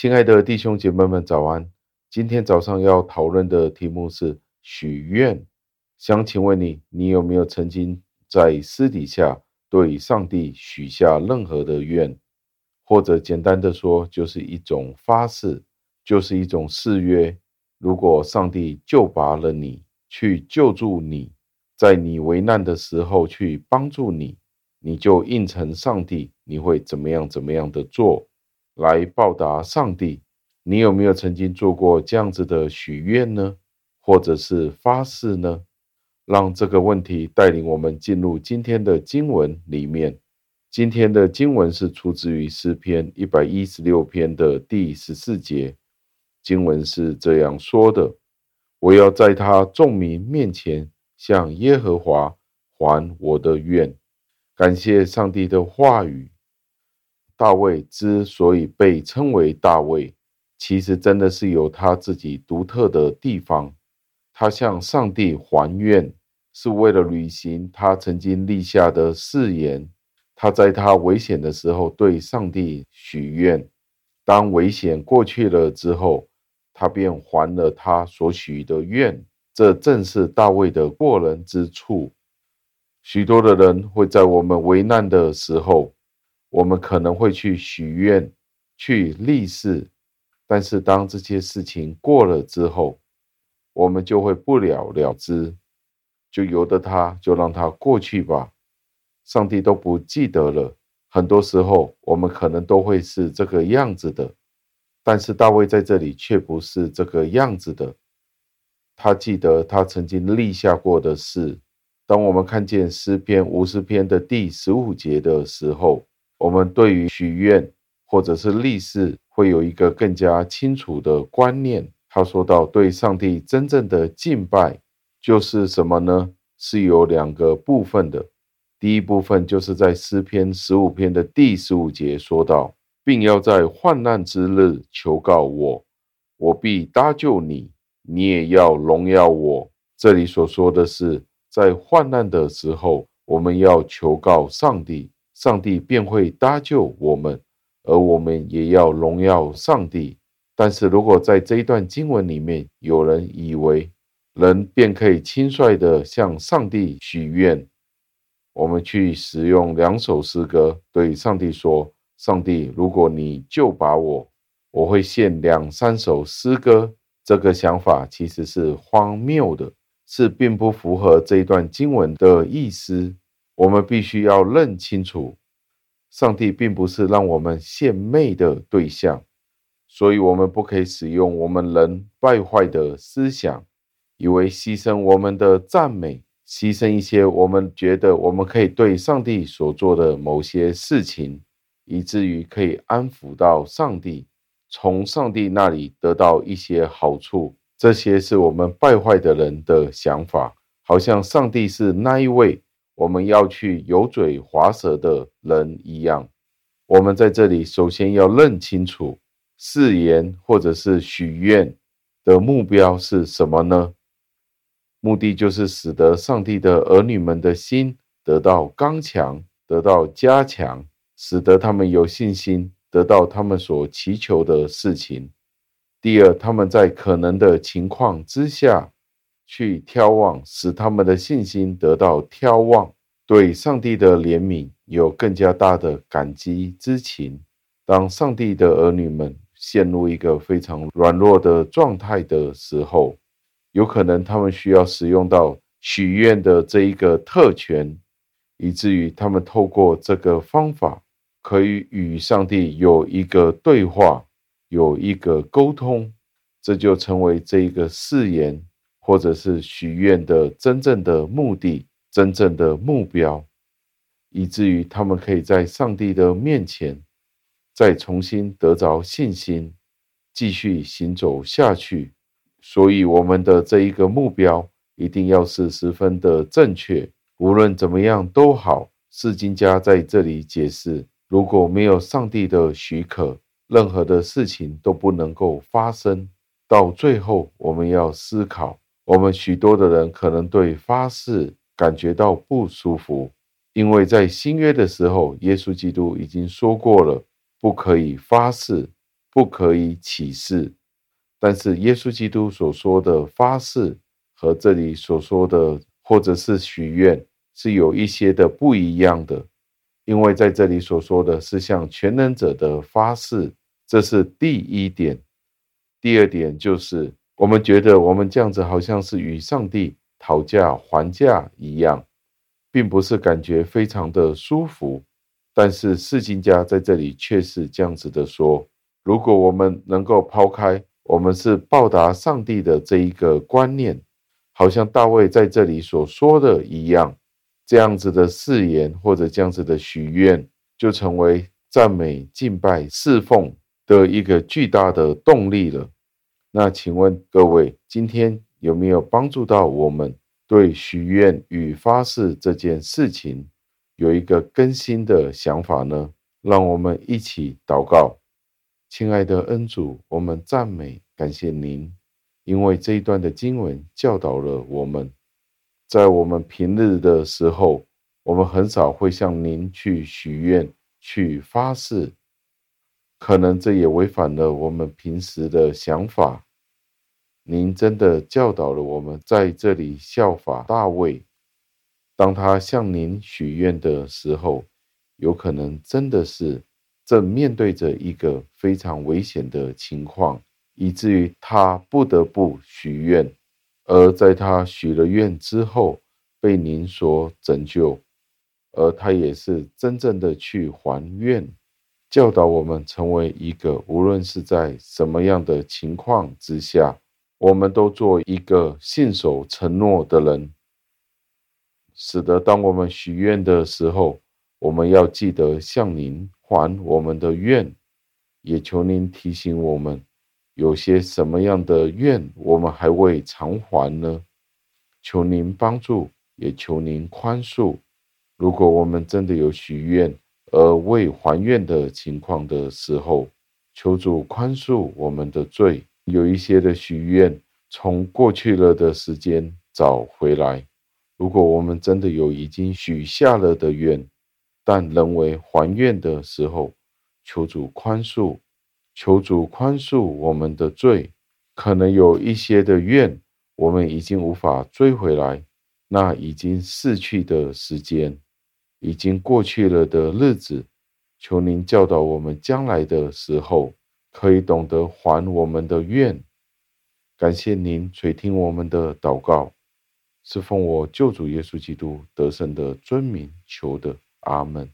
亲爱的弟兄姐妹们，早安！今天早上要讨论的题目是许愿。想请问你，你有没有曾经在私底下对上帝许下任何的愿？或者简单的说，就是一种发誓，就是一种誓约。如果上帝救拔了你，去救助你，在你危难的时候去帮助你，你就应承上帝，你会怎么样怎么样的做，来报答上帝。你有没有曾经做过这样子的许愿呢？或者是发誓呢？让这个问题带领我们进入今天的经文里面。今天的经文是出自于诗篇一百一十六篇的第十四节。经文是这样说的：“我要在他众民面前向耶和华还我的愿。”感谢上帝的话语。大卫之所以被称为大卫，其实真的是有他自己独特的地方。他向上帝还愿。是为了履行他曾经立下的誓言。他在他危险的时候对上帝许愿，当危险过去了之后，他便还了他所许的愿。这正是大卫的过人之处。许多的人会在我们危难的时候，我们可能会去许愿、去立誓，但是当这些事情过了之后，我们就会不了了之。就由得他，就让他过去吧。上帝都不记得了。很多时候，我们可能都会是这个样子的，但是大卫在这里却不是这个样子的。他记得他曾经立下过的事。当我们看见诗篇五十篇的第十五节的时候，我们对于许愿或者是立誓，会有一个更加清楚的观念。他说到，对上帝真正的敬拜。就是什么呢？是有两个部分的。第一部分就是在诗篇十五篇的第十五节说到，并要在患难之日求告我，我必搭救你，你也要荣耀我。这里所说的是，在患难的时候，我们要求告上帝，上帝便会搭救我们，而我们也要荣耀上帝。但是如果在这一段经文里面，有人以为，人便可以轻率地向上帝许愿。我们去使用两首诗歌，对上帝说：“上帝，如果你救拔我，我会献两三首诗歌。”这个想法其实是荒谬的，是并不符合这一段经文的意思。我们必须要认清楚，上帝并不是让我们献媚的对象，所以我们不可以使用我们人败坏的思想。以为牺牲我们的赞美，牺牲一些我们觉得我们可以对上帝所做的某些事情，以至于可以安抚到上帝，从上帝那里得到一些好处。这些是我们败坏的人的想法，好像上帝是那一位我们要去油嘴滑舌的人一样。我们在这里首先要认清楚誓言或者是许愿的目标是什么呢？目的就是使得上帝的儿女们的心得到刚强，得到加强，使得他们有信心，得到他们所祈求的事情。第二，他们在可能的情况之下去眺望，使他们的信心得到眺望，对上帝的怜悯有更加大的感激之情。当上帝的儿女们陷入一个非常软弱的状态的时候，有可能他们需要使用到许愿的这一个特权，以至于他们透过这个方法，可以与上帝有一个对话，有一个沟通，这就成为这一个誓言或者是许愿的真正的目的、真正的目标，以至于他们可以在上帝的面前再重新得着信心，继续行走下去。所以，我们的这一个目标一定要是十分的正确。无论怎么样都好，释经家在这里解释：如果没有上帝的许可，任何的事情都不能够发生。到最后，我们要思考：我们许多的人可能对发誓感觉到不舒服，因为在新约的时候，耶稣基督已经说过了，不可以发誓。不可以起誓。但是耶稣基督所说的发誓和这里所说的或者是许愿是有一些的不一样的，因为在这里所说的是向全能者的发誓，这是第一点。第二点就是我们觉得我们这样子好像是与上帝讨价还价一样，并不是感觉非常的舒服。但是释经家在这里却是这样子的说：如果我们能够抛开我们是报答上帝的这一个观念，好像大卫在这里所说的一样，这样子的誓言或者这样子的许愿，就成为赞美、敬拜、侍奉的一个巨大的动力了。那请问各位，今天有没有帮助到我们对许愿与发誓这件事情？有一个更新的想法呢，让我们一起祷告。亲爱的恩主，我们赞美感谢您，因为这一段的经文教导了我们，在我们平日的时候，我们很少会向您去许愿、去发誓，可能这也违反了我们平时的想法。您真的教导了我们，在这里效法大卫。当他向您许愿的时候，有可能真的是正面对着一个非常危险的情况，以至于他不得不许愿。而在他许了愿之后，被您所拯救，而他也是真正的去还愿，教导我们成为一个无论是在什么样的情况之下，我们都做一个信守承诺的人。使得当我们许愿的时候，我们要记得向您还我们的愿，也求您提醒我们，有些什么样的愿我们还未偿还呢？求您帮助，也求您宽恕。如果我们真的有许愿而未还愿的情况的时候，求主宽恕我们的罪。有一些的许愿从过去了的时间找回来。如果我们真的有已经许下了的愿，但仍未还愿的时候，求主宽恕，求主宽恕我们的罪。可能有一些的愿，我们已经无法追回来，那已经逝去的时间，已经过去了的日子，求您教导我们将来的时候，可以懂得还我们的愿。感谢您垂听我们的祷告。是奉我救主耶稣基督得胜的尊名求的，阿门。